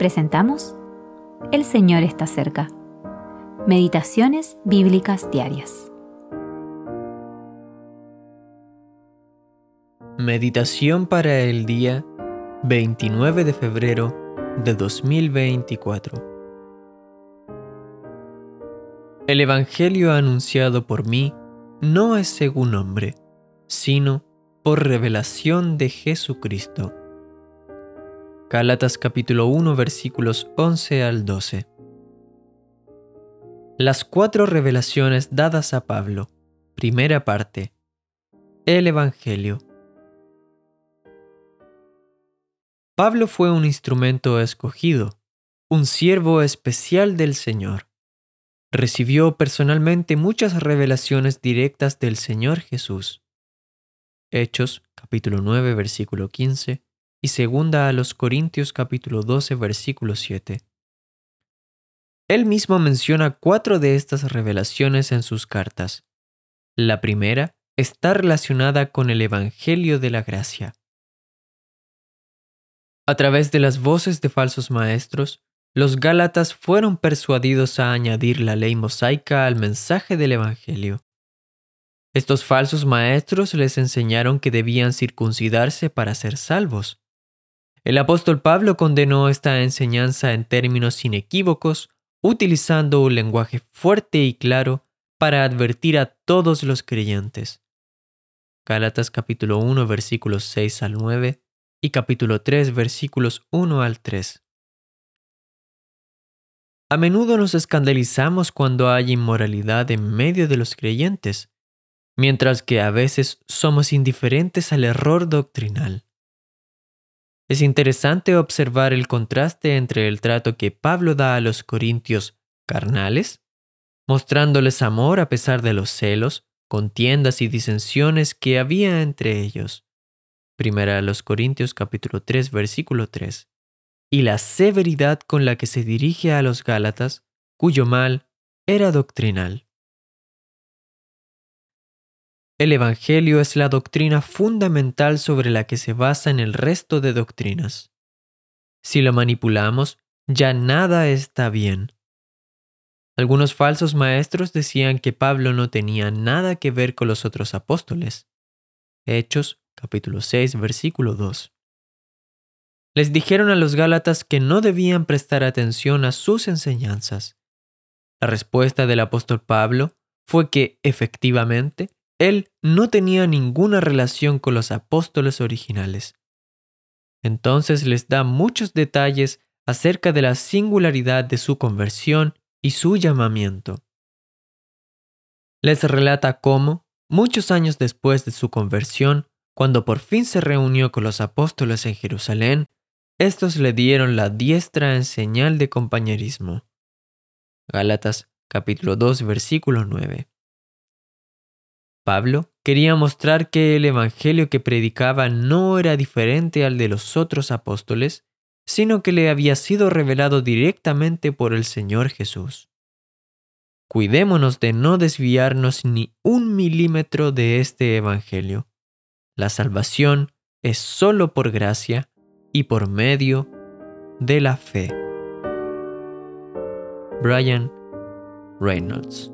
presentamos El Señor está cerca. Meditaciones Bíblicas Diarias. Meditación para el día 29 de febrero de 2024. El Evangelio anunciado por mí no es según hombre, sino por revelación de Jesucristo. Gálatas capítulo 1 versículos 11 al 12. Las cuatro revelaciones dadas a Pablo. Primera parte. El Evangelio. Pablo fue un instrumento escogido, un siervo especial del Señor. Recibió personalmente muchas revelaciones directas del Señor Jesús. Hechos capítulo 9 versículo 15 y segunda a los Corintios capítulo 12 versículo 7. Él mismo menciona cuatro de estas revelaciones en sus cartas. La primera está relacionada con el Evangelio de la Gracia. A través de las voces de falsos maestros, los Gálatas fueron persuadidos a añadir la ley mosaica al mensaje del Evangelio. Estos falsos maestros les enseñaron que debían circuncidarse para ser salvos, el apóstol Pablo condenó esta enseñanza en términos inequívocos, utilizando un lenguaje fuerte y claro para advertir a todos los creyentes. Gálatas capítulo 1 versículos 6 al 9 y capítulo 3 versículos 1 al 3. A menudo nos escandalizamos cuando hay inmoralidad en medio de los creyentes, mientras que a veces somos indiferentes al error doctrinal. Es interesante observar el contraste entre el trato que Pablo da a los corintios carnales, mostrándoles amor a pesar de los celos, contiendas y disensiones que había entre ellos. Primera a los Corintios capítulo 3 versículo 3. Y la severidad con la que se dirige a los Gálatas, cuyo mal era doctrinal. El Evangelio es la doctrina fundamental sobre la que se basa en el resto de doctrinas. Si lo manipulamos, ya nada está bien. Algunos falsos maestros decían que Pablo no tenía nada que ver con los otros apóstoles. Hechos capítulo 6 versículo 2. Les dijeron a los Gálatas que no debían prestar atención a sus enseñanzas. La respuesta del apóstol Pablo fue que, efectivamente, él no tenía ninguna relación con los apóstoles originales. Entonces les da muchos detalles acerca de la singularidad de su conversión y su llamamiento. Les relata cómo, muchos años después de su conversión, cuando por fin se reunió con los apóstoles en Jerusalén, estos le dieron la diestra en señal de compañerismo. Gálatas capítulo 2 versículo 9. Pablo quería mostrar que el Evangelio que predicaba no era diferente al de los otros apóstoles, sino que le había sido revelado directamente por el Señor Jesús. Cuidémonos de no desviarnos ni un milímetro de este Evangelio. La salvación es solo por gracia y por medio de la fe. Brian Reynolds